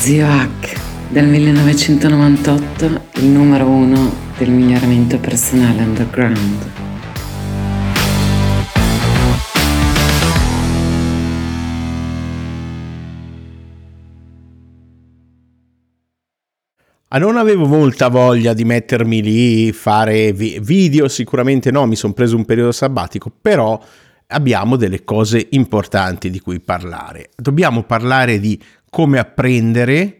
Zio Hack del 1998, il numero uno del miglioramento personale underground. Ah, non avevo molta voglia di mettermi lì, fare vi- video, sicuramente no, mi sono preso un periodo sabbatico, però abbiamo delle cose importanti di cui parlare. Dobbiamo parlare di come apprendere,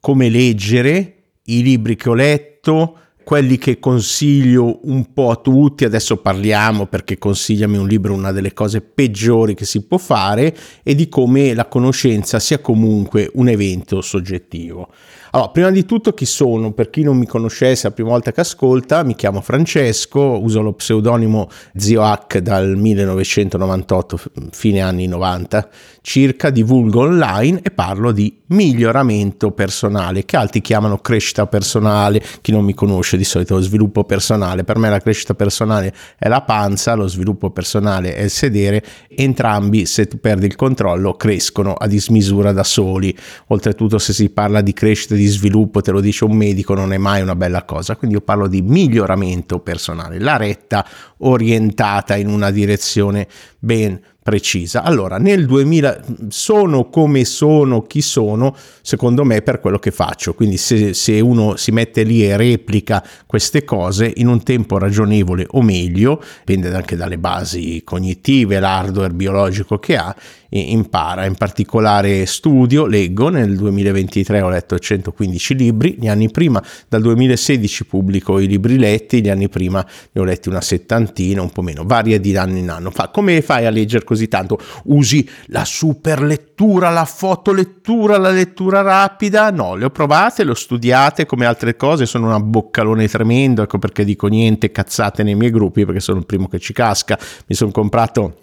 come leggere, i libri che ho letto, quelli che consiglio un po' a tutti, adesso parliamo perché consigliami un libro, una delle cose peggiori che si può fare, e di come la conoscenza sia comunque un evento soggettivo. Allora, prima di tutto chi sono? Per chi non mi conoscesse la prima volta che ascolta, mi chiamo Francesco, uso lo pseudonimo Zio Hack dal 1998, fine anni 90 circa, divulgo online e parlo di miglioramento personale, che altri chiamano crescita personale, chi non mi conosce di solito sviluppo personale, per me la crescita personale è la panza, lo sviluppo personale è il sedere, entrambi se tu perdi il controllo crescono a dismisura da soli, oltretutto se si parla di crescita e di sviluppo, te lo dice un medico, non è mai una bella cosa, quindi io parlo di miglioramento personale, la retta orientata in una direzione ben precisa. Allora, nel 2000 sono come sono, chi sono, secondo me per quello che faccio. Quindi se, se, uno si mette lì e replica queste cose in un tempo ragionevole o meglio, dipende anche dalle basi cognitive, l'hardware biologico che ha, impara. In particolare studio, leggo, nel 2023 ho letto 115 libri, gli anni prima, dal 2016 pubblico i libri letti, gli anni prima ne ho letti una settantina, un po' meno, varia di anno in anno. Fa, come fai a leggere così tanto? Usi la super lettura, la fotolettura, la lettura rapida? No, le ho provate, le ho studiate come altre cose, sono una boccalone tremendo, ecco perché dico niente cazzate nei miei gruppi, perché sono il primo che ci casca. Mi sono comprato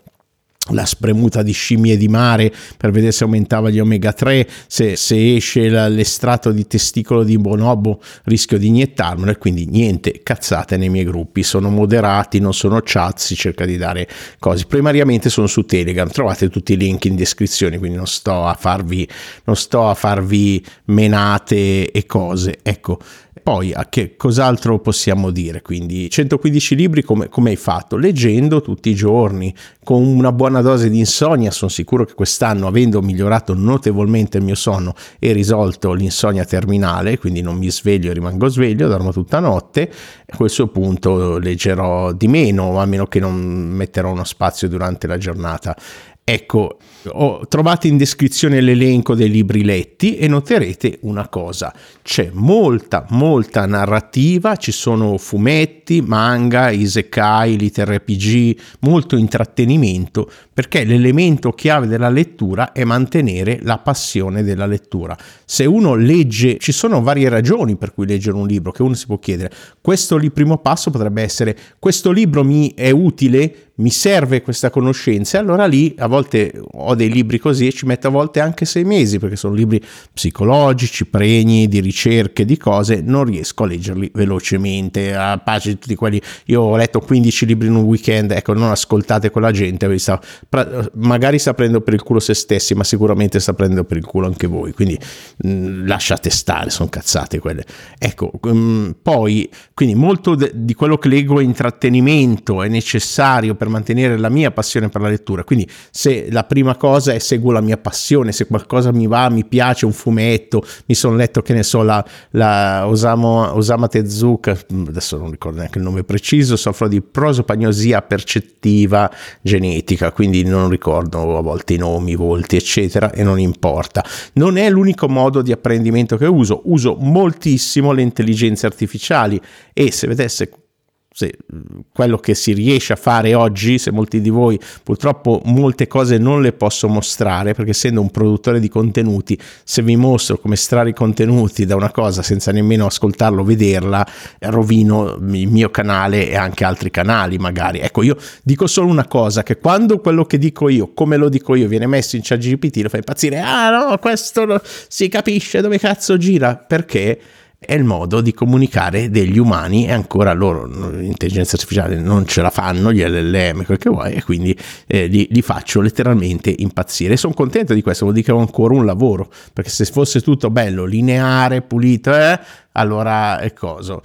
la spremuta di scimmie di mare per vedere se aumentava gli omega 3, se, se esce la, l'estratto di testicolo di bonobo rischio di iniettarmelo e quindi niente cazzate nei miei gruppi, sono moderati, non sono chat, si cerca di dare cose. Primariamente sono su Telegram, trovate tutti i link in descrizione, quindi non sto a farvi, non sto a farvi menate e cose. Ecco, poi a che cos'altro possiamo dire? Quindi 115 libri come, come, hai fatto? Leggendo tutti i giorni, con una buona dose di insonnia, sono sicuro che quest'anno avendo migliorato notevolmente il mio sonno e risolto l'insonnia terminale, quindi non mi sveglio e rimango sveglio, dormo tutta notte, a questo punto leggerò di meno, a meno che non metterò uno spazio durante la giornata. Ecco, oh, trovate in descrizione l'elenco dei libri letti e noterete una cosa, c'è molta, molta narrativa, ci sono fumetti, manga, isekai, liter RPG, molto intrattenimento, perché l'elemento chiave della lettura è mantenere la passione della lettura. Se uno legge, ci sono varie ragioni per cui leggere un libro, che uno si può chiedere, questo il primo passo potrebbe essere, questo libro mi è utile? Mi serve questa conoscenza allora lì a volte ho dei libri così e ci metto a volte anche sei mesi perché sono libri psicologici, pregni di ricerche, di cose, non riesco a leggerli velocemente, a pagine tutti quelli, io ho letto 15 libri in un weekend, ecco non ascoltate quella gente, magari sta prendendo per il culo se stessi ma sicuramente sta prendendo per il culo anche voi, quindi mh, lasciate stare, sono cazzate quelle. Ecco, mh, poi quindi molto de- di quello che leggo è intrattenimento, è necessario per mantenere la mia passione per la lettura. Quindi se la prima cosa è seguo la mia passione, se qualcosa mi va, mi piace, un fumetto, mi sono letto che ne so la, la Osama, Osama Tezuka, adesso non ricordo neanche il nome preciso, soffro di prosopagnosia percettiva genetica, quindi non ricordo a volte i nomi, i volti, eccetera, e non importa. Non è l'unico modo di apprendimento che uso, uso moltissimo le intelligenze artificiali e se vedesse se, quello che si riesce a fare oggi, se molti di voi purtroppo molte cose non le posso mostrare perché essendo un produttore di contenuti, se vi mostro come estrarre i contenuti da una cosa senza nemmeno ascoltarlo, vederla, rovino il mio canale e anche altri canali magari. Ecco, io dico solo una cosa, che quando quello che dico io, come lo dico io, viene messo in chat GPT, lo fa impazzire, ah no, questo si capisce dove cazzo gira, perché è il modo di comunicare degli umani e ancora loro l'intelligenza artificiale non ce la fanno gli LLM quel che vuoi e quindi eh, li, li, faccio letteralmente impazzire. E sono contento di questo vuol dire che ho ancora un lavoro perché se fosse tutto bello lineare pulito eh, allora è cosa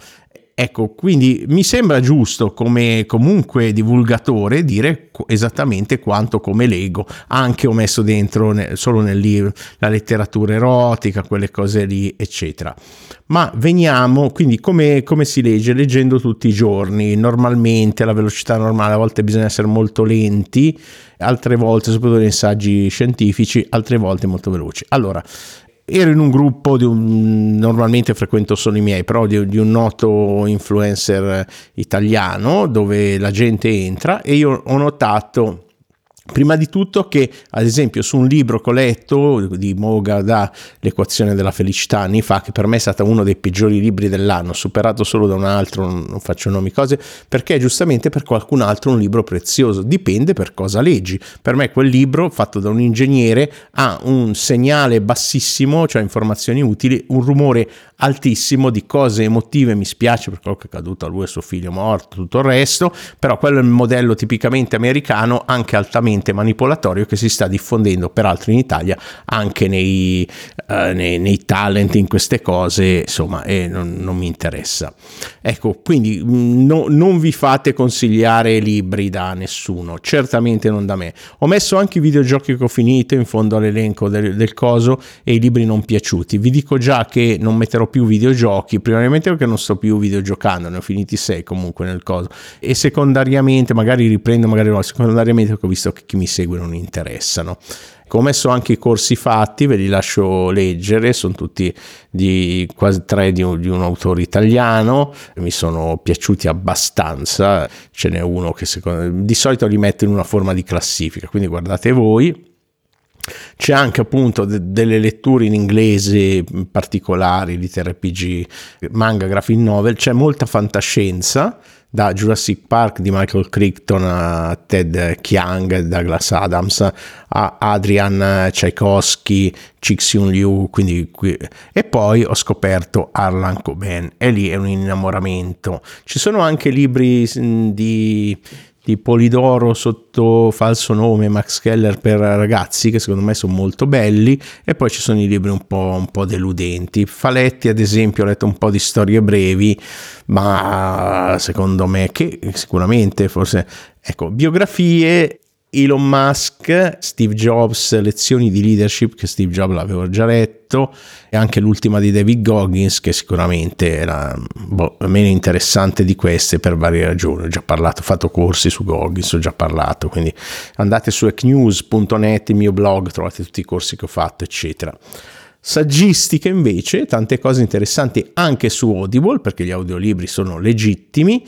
Ecco, quindi mi sembra giusto come comunque divulgatore dire esattamente quanto come leggo, anche ho messo dentro ne, solo nel libro la letteratura erotica, quelle cose lì, eccetera. Ma veniamo, quindi come, come si legge? Leggendo tutti i giorni, normalmente la velocità normale, a volte bisogna essere molto lenti, altre volte, soprattutto nei saggi scientifici, altre volte molto veloci. Allora, ero in un gruppo di un, normalmente frequento solo i miei, però di, di, un noto influencer italiano dove la gente entra e io ho notato Prima di tutto che, ad esempio, su un libro che ho letto di Mogada, L'equazione della felicità, anni fa, che per me è stato uno dei peggiori libri dell'anno, superato solo da un altro, non faccio nomi cose, perché giustamente per qualcun altro un libro prezioso, dipende per cosa leggi. Per me quel libro, fatto da un ingegnere, ha un segnale bassissimo, cioè informazioni utili, un rumore altissimo di cose emotive, mi spiace per quello che è accaduto a lui e suo figlio morto, tutto il resto, però quello è il modello tipicamente americano, anche altamente manipolatorio, che si sta diffondendo peraltro in Italia anche nei, uh, nei, nei talent, in queste cose, insomma, e non, non mi interessa. Ecco, quindi mm, no, non vi fate consigliare libri da nessuno, certamente non da me. Ho messo anche i videogiochi che ho finito in fondo all'elenco del, del coso e i libri non piaciuti. Vi dico già che non metterò più videogiochi, primariamente perché non sto più videogiocando, ne ho finiti sei comunque nel coso, e secondariamente, magari riprendo, magari no, secondariamente perché ho visto che chi mi segue non interessano. Ho messo anche i corsi fatti, ve li lascio leggere, sono tutti di quasi tre di un, di un, autore italiano, mi sono piaciuti abbastanza, ce n'è uno che secondo, di solito li metto in una forma di classifica, quindi guardate voi. C'è anche appunto de- delle letture in inglese particolari di RPG, manga, graphic novel, c'è molta fantascienza da Jurassic Park di Michael Crichton a Ted Chiang, Douglas Adams, a Adrian Tchaikovsky, Cixin Liu, quindi qui. e poi ho scoperto Arlan Coben e lì è un innamoramento. Ci sono anche libri di di Polidoro sotto falso nome Max Keller per ragazzi che secondo me sono molto belli e poi ci sono i libri un po', un po', deludenti. Faletti ad esempio ho letto un po' di storie brevi ma secondo me che sicuramente forse ecco biografie Elon Musk, Steve Jobs, lezioni di leadership che Steve Jobs l'avevo già letto e anche l'ultima di David Goggins che sicuramente era boh, meno interessante di queste per varie ragioni. Ho già parlato, ho fatto corsi su Goggins, ho già parlato, quindi andate su ecnews.net, il mio blog, trovate tutti i corsi che ho fatto, eccetera. Saggistica invece, tante cose interessanti anche su Audible perché gli audiolibri sono legittimi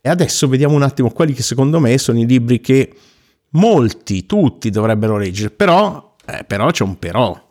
e adesso vediamo un attimo quelli che secondo me sono i libri che molti, tutti dovrebbero leggere, però, eh, però c'è un però.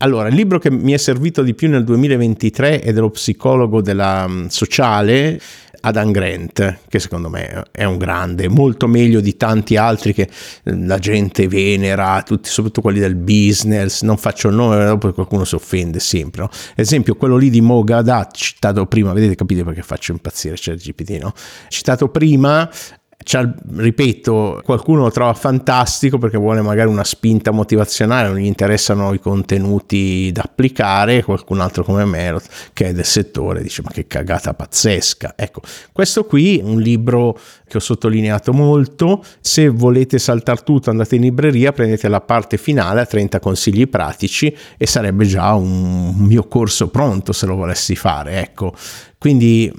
Allora, il libro che mi è servito di più nel 2023 è dello psicologo della um, sociale Adam Grant, che secondo me è un grande, molto meglio di tanti altri che eh, la gente venera, tutti, soprattutto quelli del business, non faccio il nome, dopo qualcuno si offende sempre. No? Esempio, quello lì di Mogadat, citato prima, vedete, capite perché faccio impazzire ChatGPT, no? Citato prima, cioè, ripeto, qualcuno lo trova fantastico perché vuole magari una spinta motivazionale, non gli interessano i contenuti da applicare, qualcun altro come me che è del settore dice ma che cagata pazzesca. Ecco, questo qui è un libro che ho sottolineato molto, se volete saltare tutto andate in libreria, prendete la parte finale a 30 consigli pratici e sarebbe già un mio corso pronto se lo volessi fare, ecco. Quindi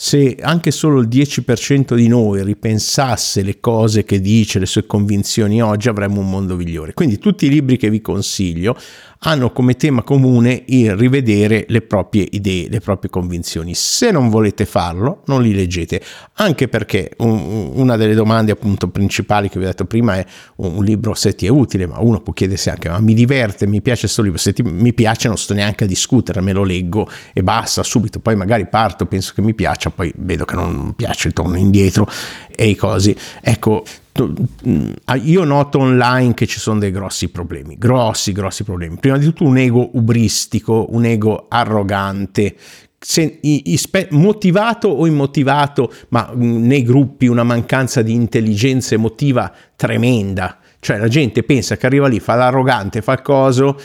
se anche solo il 10% di noi ripensasse le cose che dice, le sue convinzioni oggi, avremmo un mondo migliore. Quindi tutti i libri che vi consiglio hanno come tema comune il rivedere le proprie idee, le proprie convinzioni. Se non volete farlo, non li leggete, anche perché un, una delle domande appunto principali che vi ho detto prima è un, libro se ti è utile, ma uno può chiedersi anche ma mi diverte, mi piace questo libro, se ti, mi piace non sto neanche a discutere, me lo leggo e basta subito, poi magari parto, penso che mi piaccia, poi vedo che non piace, torno indietro e i cosi. Ecco, Mm, io noto online che ci sono dei grossi problemi, grossi, grossi problemi. Prima di tutto un ego ubristico, un ego arrogante se, motivato o immotivato, ma mm, nei gruppi una mancanza di intelligenza emotiva tremenda. Cioè la gente pensa che arriva lì, fa l'arrogante, fa il coso,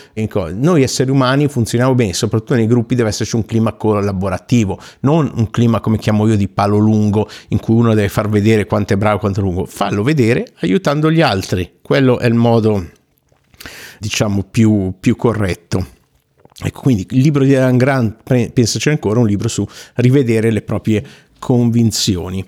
noi esseri umani funzioniamo bene, soprattutto nei gruppi deve esserci un clima collaborativo, non un clima come chiamo io di palo lungo in cui uno deve far vedere quanto è bravo, quanto è lungo, fallo vedere aiutando gli altri, quello è il modo diciamo più, più corretto. Ecco, quindi il libro di Alan Grant, pensaci ancora, un libro su rivedere le proprie convinzioni.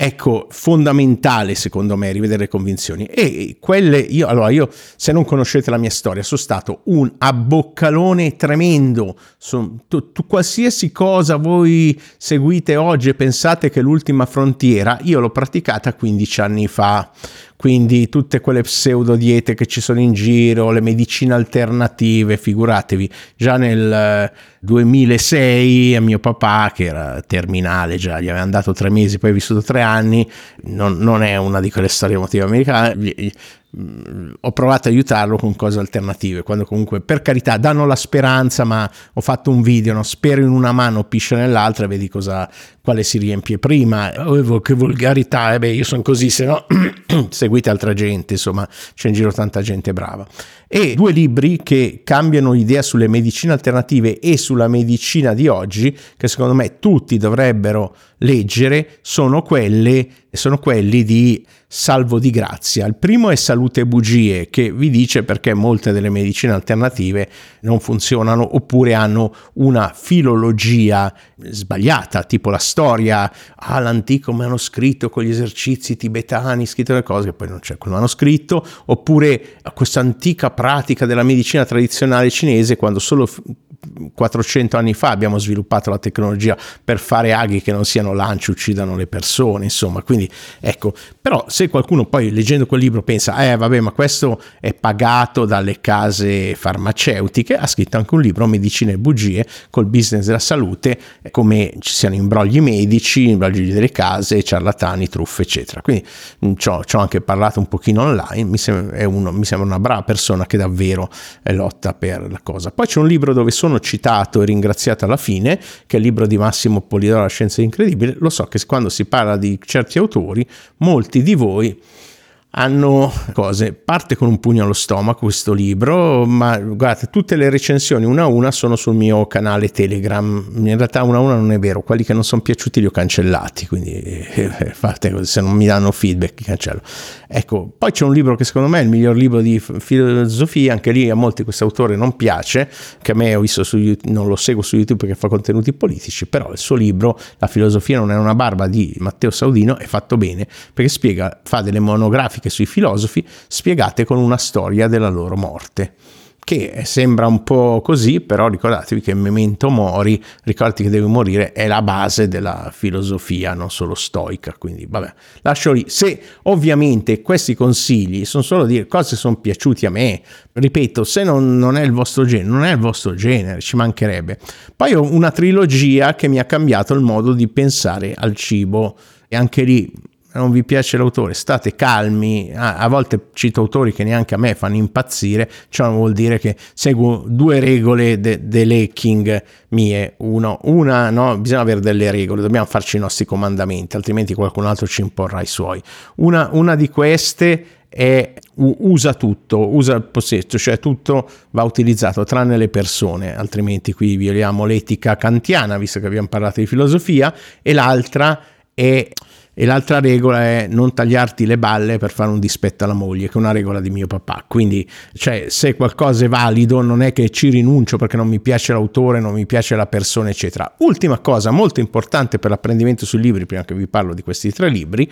Ecco, fondamentale secondo me rivedere le convinzioni. E quelle, io, allora io, se non conoscete la mia storia, sono stato un abboccalone tremendo. Su, tu, tu, qualsiasi cosa voi seguite oggi e pensate che l'ultima frontiera, io l'ho praticata 15 anni fa quindi tutte quelle pseudo diete che ci sono in giro, le medicine alternative, figuratevi, già nel 2006 a mio papà che era terminale già, gli avevano dato tre mesi, poi ha vissuto tre anni, non, non è una di quelle storie emotive americane, Mm, ho provato a aiutarlo con cose alternative, quando comunque per carità danno la speranza, ma ho fatto un video, no? spero in una mano, piscia nell'altra e vedi cosa, quale si riempie prima. Oh, che volgarità, eh beh io sono così, se no seguite altra gente, insomma c'è in giro tanta gente brava. E due libri che cambiano idea sulle medicine alternative e sulla medicina di oggi, che secondo me tutti dovrebbero leggere, sono, quelle, sono quelli di Salvo di Grazia. Il primo è Salute e Bugie, che vi dice perché molte delle medicine alternative non funzionano oppure hanno una filologia sbagliata, tipo la storia, ah, l'antico manoscritto con gli esercizi tibetani, scritto le cose, che poi non c'è quel manoscritto, oppure questa antica pratica della medicina tradizionale cinese quando solo 400 anni fa abbiamo sviluppato la tecnologia per fare aghi che non siano lanci, uccidano le persone, insomma, quindi ecco, però se qualcuno poi leggendo quel libro pensa, eh vabbè, ma questo è pagato dalle case farmaceutiche, ha scritto anche un libro, Medicine e bugie, col business della salute, come ci siano imbrogli medici, imbrogli delle case, ciarlatani, truffe, eccetera. Quindi ci ho, anche parlato un pochino online, mi sembra, uno, mi sembra una brava persona che davvero lotta per la cosa. Poi c'è un libro dove sono citato e ringraziato alla fine, che è il libro di Massimo Polidoro, La scienza incredibile, lo so che quando si parla di certi autori, molti di voi hanno cose, parte con un pugno allo stomaco questo libro, ma guardate, tutte le recensioni una a una sono sul mio canale Telegram, in realtà una a una non è vero, quelli che non sono piaciuti li ho cancellati, quindi eh, fate così, se non mi danno feedback cancello. Ecco, poi c'è un libro che secondo me è il miglior libro di filosofia, anche lì a molti questo autore non piace, che a me ho visto su YouTube, non lo seguo su YouTube perché fa contenuti politici, però il suo libro, La filosofia non è una barba di Matteo Saudino, è fatto bene perché spiega, fa delle monografiche sui filosofi spiegate con una storia della loro morte che sembra un po' così, però ricordatevi che Memento Mori, ricordati che devi morire, è la base della filosofia, non solo stoica, quindi vabbè, lascio lì. Se ovviamente questi consigli sono solo dire cose sono piaciuti a me, ripeto, se non, non è il vostro genere, non è il vostro genere, ci mancherebbe. Poi ho una trilogia che mi ha cambiato il modo di pensare al cibo e anche lì non vi piace l'autore, state calmi, a, a, volte cito autori che neanche a me fanno impazzire, ciò vuol dire che seguo due regole dell'hacking de mie, Uno, una, no, bisogna avere delle regole, dobbiamo farci i nostri comandamenti, altrimenti qualcun altro ci imporrà i suoi. Una, una di queste è usa tutto, usa il possesso, cioè tutto va utilizzato tranne le persone, altrimenti qui violiamo l'etica kantiana, visto che abbiamo parlato di filosofia, e l'altra è e l'altra regola è non tagliarti le balle per fare un dispetto alla moglie, che è una regola di mio papà. Quindi, cioè, se qualcosa è valido, non è che ci rinuncio perché non mi piace l'autore, non mi piace la persona, eccetera. Ultima cosa molto importante per l'apprendimento sui libri, prima che vi parlo di questi tre libri,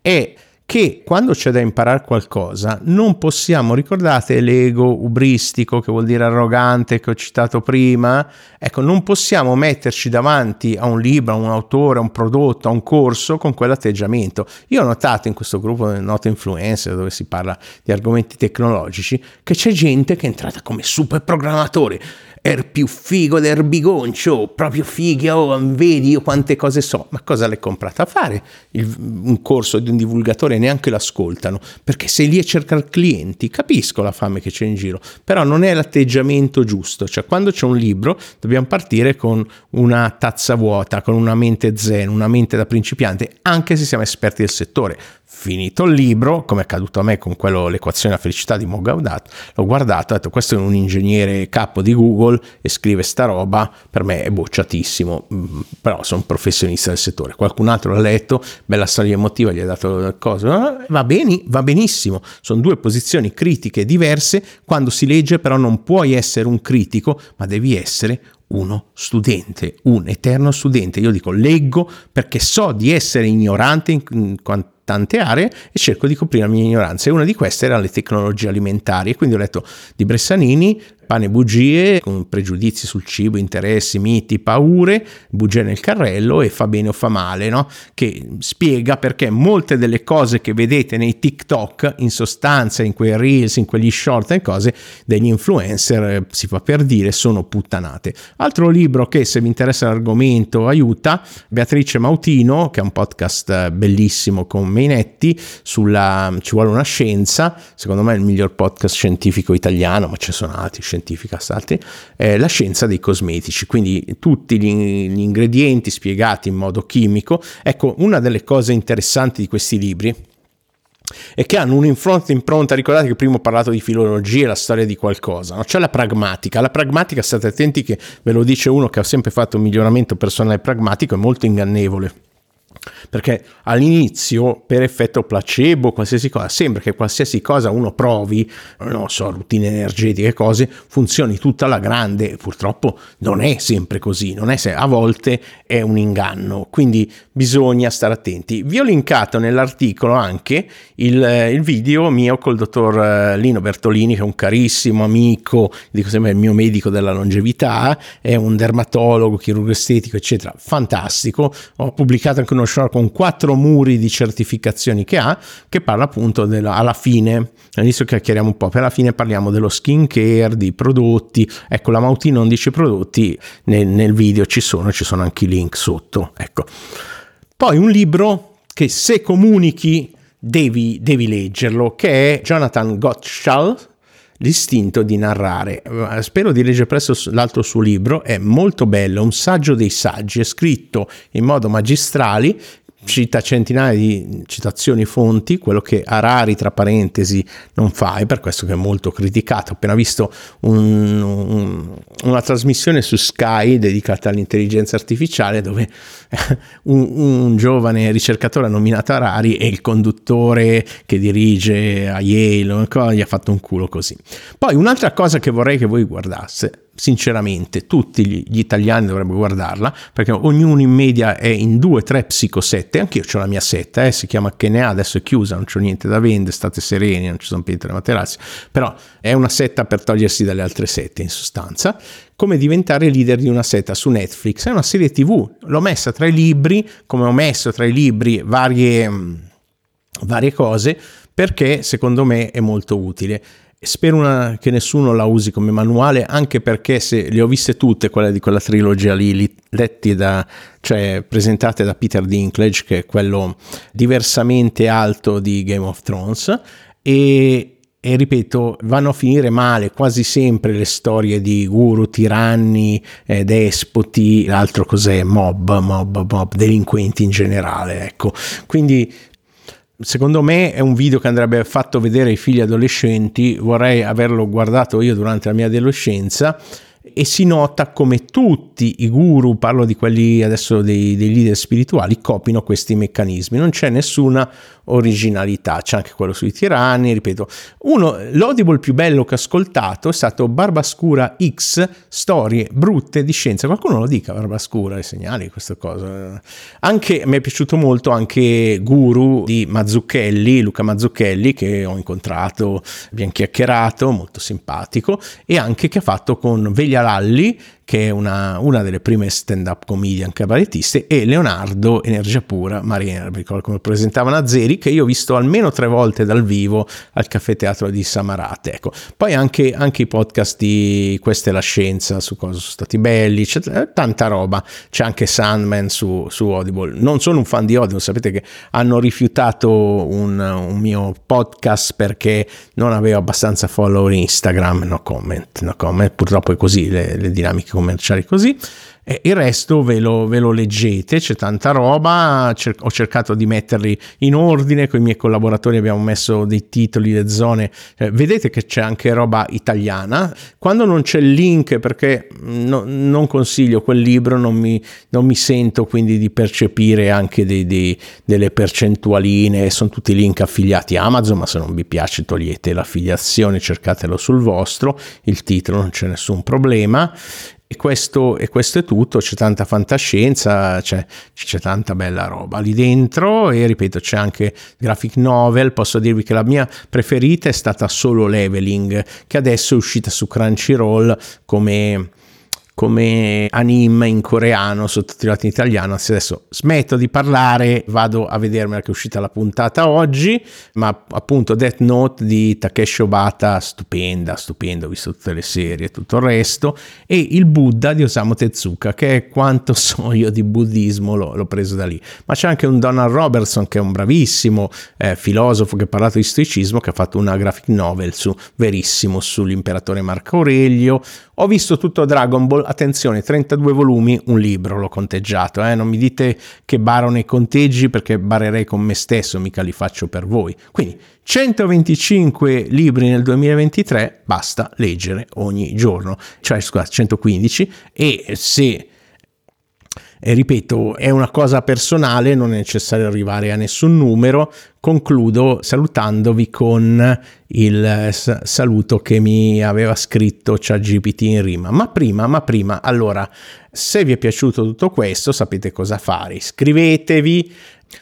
è che quando c'è da imparare qualcosa non possiamo, ricordate l'ego ubristico che vuol dire arrogante che ho citato prima, ecco non possiamo metterci davanti a un libro, a un autore, a un prodotto, a un corso con quell'atteggiamento. Io ho notato in questo gruppo del Note Influencer dove si parla di argomenti tecnologici che c'è gente che è entrata come super programmatori er più figo del bigoncio, proprio fighi, oh, vedi io quante cose so. Ma cosa l'hai comprata a fare? Il, un corso di un divulgatore neanche l'ascoltano, perché sei lì a cercare clienti, capisco la fame che c'è in giro, però non è l'atteggiamento giusto, cioè quando c'è un libro dobbiamo partire con una tazza vuota, con una mente zen, una mente da principiante, anche se siamo esperti del settore finito il libro, come è accaduto a me con quello L'equazione della felicità di Mo Gaudat, l'ho guardato, ho detto questo è un ingegnere capo di Google e scrive sta roba, per me è bocciatissimo, mm, però sono un professionista del settore. Qualcun altro l'ha letto, bella storia emotiva, gli ha dato cosa, va bene, va benissimo. Sono due posizioni critiche diverse, quando si legge però non puoi essere un critico, ma devi essere uno studente, un eterno studente. Io dico leggo perché so di essere ignorante in quanto tante aree e cerco di coprire la mia ignoranza e una di queste era le tecnologie alimentari e quindi ho letto di Bressanini pane e bugie, con pregiudizi sul cibo, interessi, miti, paure, bugie nel carrello e fa bene o fa male, no? che spiega perché molte delle cose che vedete nei TikTok, in sostanza in quei reels, in quegli short e cose degli influencer, eh, si fa per dire, sono puttanate. Altro libro che se vi interessa l'argomento aiuta, Beatrice Mautino, che è un podcast eh, bellissimo con Mainetti, sulla ci vuole una scienza, secondo me è il miglior podcast scientifico italiano, ma ce ne sono altri scientifica stati, è la scienza dei cosmetici, quindi tutti gli, gli ingredienti spiegati in modo chimico. Ecco, una delle cose interessanti di questi libri è che hanno un'impronta impronta, ricordate che prima ho parlato di filologia e la storia di qualcosa, no? c'è la pragmatica, la pragmatica state attenti che ve lo dice uno che ha sempre fatto un miglioramento personale pragmatico, è molto ingannevole perché all'inizio per effetto placebo qualsiasi cosa sembra che qualsiasi cosa uno provi non so routine energetiche cose funzioni tutta alla grande. Purtroppo non è sempre così non è se a volte è un inganno. Quindi bisogna stare attenti. Vi ho linkato nell'articolo anche il, il video mio col dottor eh, Lino Bertolini che è un carissimo amico dico sempre il mio medico della longevità è un dermatologo chirurgo estetico eccetera. Fantastico. Ho pubblicato anche uno short con quattro muri di certificazioni che ha, che parla appunto della, alla fine, all'inizio chiacchieriamo un po', per la fine parliamo dello skin care, di prodotti, ecco la Mauti non dice prodotti, nel, nel video ci sono, ci sono anche i link sotto, ecco. Poi un libro che se comunichi devi, devi leggerlo, che è Jonathan Gottschall, l'istinto di narrare. Spero di leggere presto l'altro suo libro, è molto bello, un saggio dei saggi, è scritto in modo magistrale cita centinaia di citazioni fonti, quello che Harari tra parentesi non fa, è per questo che è molto criticato. Ho appena visto un, un, una trasmissione su Sky dedicata all'intelligenza artificiale dove un, un, giovane ricercatore ha nominato Harari e il conduttore che dirige a Yale gli ha fatto un culo così. Poi un'altra cosa che vorrei che voi guardaste sinceramente tutti gli, italiani dovrebbero guardarla perché ognuno in media è in due o tre psicosette anche io ho la mia setta eh, si chiama Kenea adesso è chiusa non c'è niente da vendere state sereni non ci sono pietre materassi però è una setta per togliersi dalle altre sette in sostanza. Come diventare leader di una setta su Netflix? È una serie tv l'ho messa tra i libri come ho messo tra i libri varie, varie cose perché secondo me è molto utile Spero una, che nessuno la usi come manuale, anche perché se le ho viste tutte, quelle di quella trilogia lì, li, letti da, cioè presentate da Peter Dinklage, che è quello diversamente alto di Game of Thrones, e, e ripeto, vanno a finire male quasi sempre le storie di guru, tiranni, eh, despoti, l'altro cos'è, mob, mob, mob, delinquenti in generale, ecco. Quindi secondo me è un video che andrebbe fatto vedere ai figli adolescenti, vorrei averlo guardato io durante la mia adolescenza e si nota come tutti i guru, parlo di quelli adesso dei, dei leader spirituali, copino questi meccanismi, non c'è nessuna originalità, c'è anche quello sui tiranni, ripeto. Uno, l'audible più bello che ho ascoltato è stato Barbascura X, storie brutte di scienza. Qualcuno lo dica, Barbascura, i segnali, questa cosa. Anche, mi è piaciuto molto anche Guru di Mazzucchelli, Luca Mazzucchelli, che ho incontrato, abbiamo chiacchierato, molto simpatico, e anche che ha fatto con Veglia Lalli, che è una, una delle prime stand-up comedian cabarettiste, e Leonardo, Energia Pura, Maria, ricordo come presentavano a Zeri, che io ho visto almeno tre volte dal vivo al Caffè Teatro di Samarate. Ecco. Poi anche, anche i podcast di Questa è la scienza, su cosa sono stati belli, c'è tanta roba. C'è anche Sandman su, su Audible. Non sono un fan di Audible, sapete che hanno rifiutato un, un mio podcast perché non avevo abbastanza follower in Instagram, no comment, no comment. purtroppo è così, le, le dinamiche commerciali così. E il resto ve lo, ve lo leggete, c'è tanta roba, cer- ho cercato di metterli in ordine, con i miei collaboratori abbiamo messo dei titoli, le zone, eh, vedete che c'è anche roba italiana, quando non c'è il link perché no, non consiglio quel libro, non mi, non mi, sento quindi di percepire anche dei, dei, delle percentualine, sono tutti link affiliati Amazon, ma se non vi piace togliete l'affiliazione, cercatelo sul vostro, il titolo non c'è nessun problema. E questo, e questo, è tutto, c'è tanta fantascienza, c'è, c'è, tanta bella roba lì dentro e ripeto c'è anche graphic novel, posso dirvi che la mia preferita è stata Solo Leveling, che adesso è uscita su Crunchyroll come come anime in coreano sottotitolato in italiano. Adesso smetto di parlare, vado a vedermela che è uscita la puntata oggi, ma appunto Death Note di Takeshi Obata, stupenda, stupendo, ho visto tutte le serie e tutto il resto, e il Buddha di Osamu Tezuka, che è quanto so io di buddismo, l'ho, l'ho preso da lì. Ma c'è anche un Donald Robertson che è un bravissimo eh, filosofo che ha parlato di stoicismo, che ha fatto una graphic novel su verissimo sull'imperatore Marco Aurelio. Ho visto tutto Dragon Ball, attenzione, 32 volumi, un libro l'ho conteggiato, eh? non mi dite che baro nei conteggi perché barerei con me stesso, mica li faccio per voi. Quindi 125 libri nel 2023, basta leggere ogni giorno, cioè scusate, 115 e se e ripeto, è una cosa personale, non è necessario arrivare a nessun numero. Concludo salutandovi con il saluto che mi aveva scritto ChatGPT in rima. Ma prima, ma prima, allora, se vi è piaciuto tutto questo, sapete cosa fare. Iscrivetevi,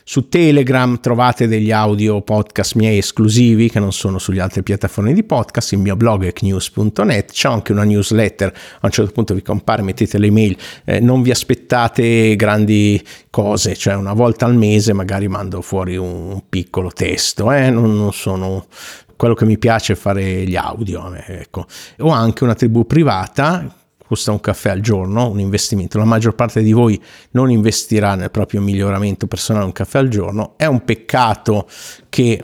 su Telegram trovate degli audio podcast miei esclusivi che non sono sulle altre piattaforme di podcast, il mio blog è knews.net, c'è anche una newsletter, a un certo punto vi compare, mettete le mail, eh, non vi aspettate grandi cose, cioè una volta al mese magari mando fuori un piccolo testo, eh? non, non sono quello che mi piace è fare gli audio, ecco. Ho anche una tribù privata costa un caffè al giorno, un investimento. La maggior parte di voi non investirà nel proprio miglioramento personale un caffè al giorno. È un peccato che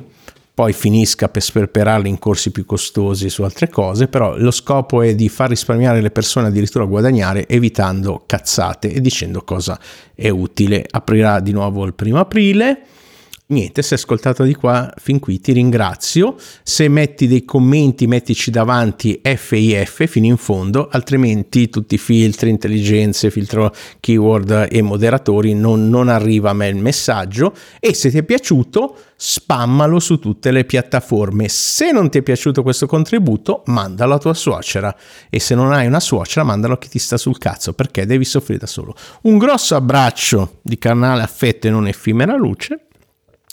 poi finisca per sperperarli in corsi più costosi su altre cose, però lo scopo è di far risparmiare le persone addirittura guadagnare evitando cazzate e dicendo cosa è utile. Aprirà di nuovo il primo aprile Niente, se hai ascoltato di qua fin qui ti ringrazio. Se metti dei commenti, mettici davanti FIF fino in fondo, altrimenti tutti i filtri, intelligenze, filtro keyword e moderatori non, non arriva a me il messaggio. E se ti è piaciuto, spammalo su tutte le piattaforme. Se non ti è piaciuto questo contributo, mandalo a tua suocera. E se non hai una suocera, mandalo a chi ti sta sul cazzo, perché devi soffrire da solo. Un grosso abbraccio di canale affetto e non effimera luce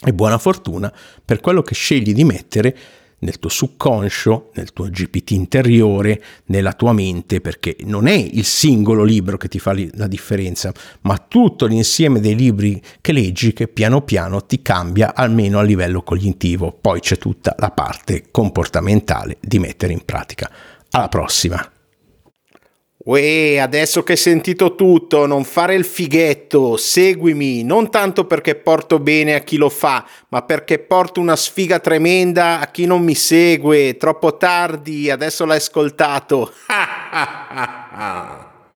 e buona fortuna per quello che scegli di mettere nel tuo subconscio, nel tuo GPT interiore, nella tua mente, perché non è il singolo libro che ti fa la differenza, ma tutto l'insieme dei libri che leggi che piano piano ti cambia almeno a livello cognitivo. Poi c'è tutta la parte comportamentale di mettere in pratica. Alla prossima! Uè, adesso che hai sentito tutto, non fare il fighetto, seguimi, non tanto perché porto bene a chi lo fa, ma perché porto una sfiga tremenda a chi non mi segue. Troppo tardi, adesso l'hai ascoltato.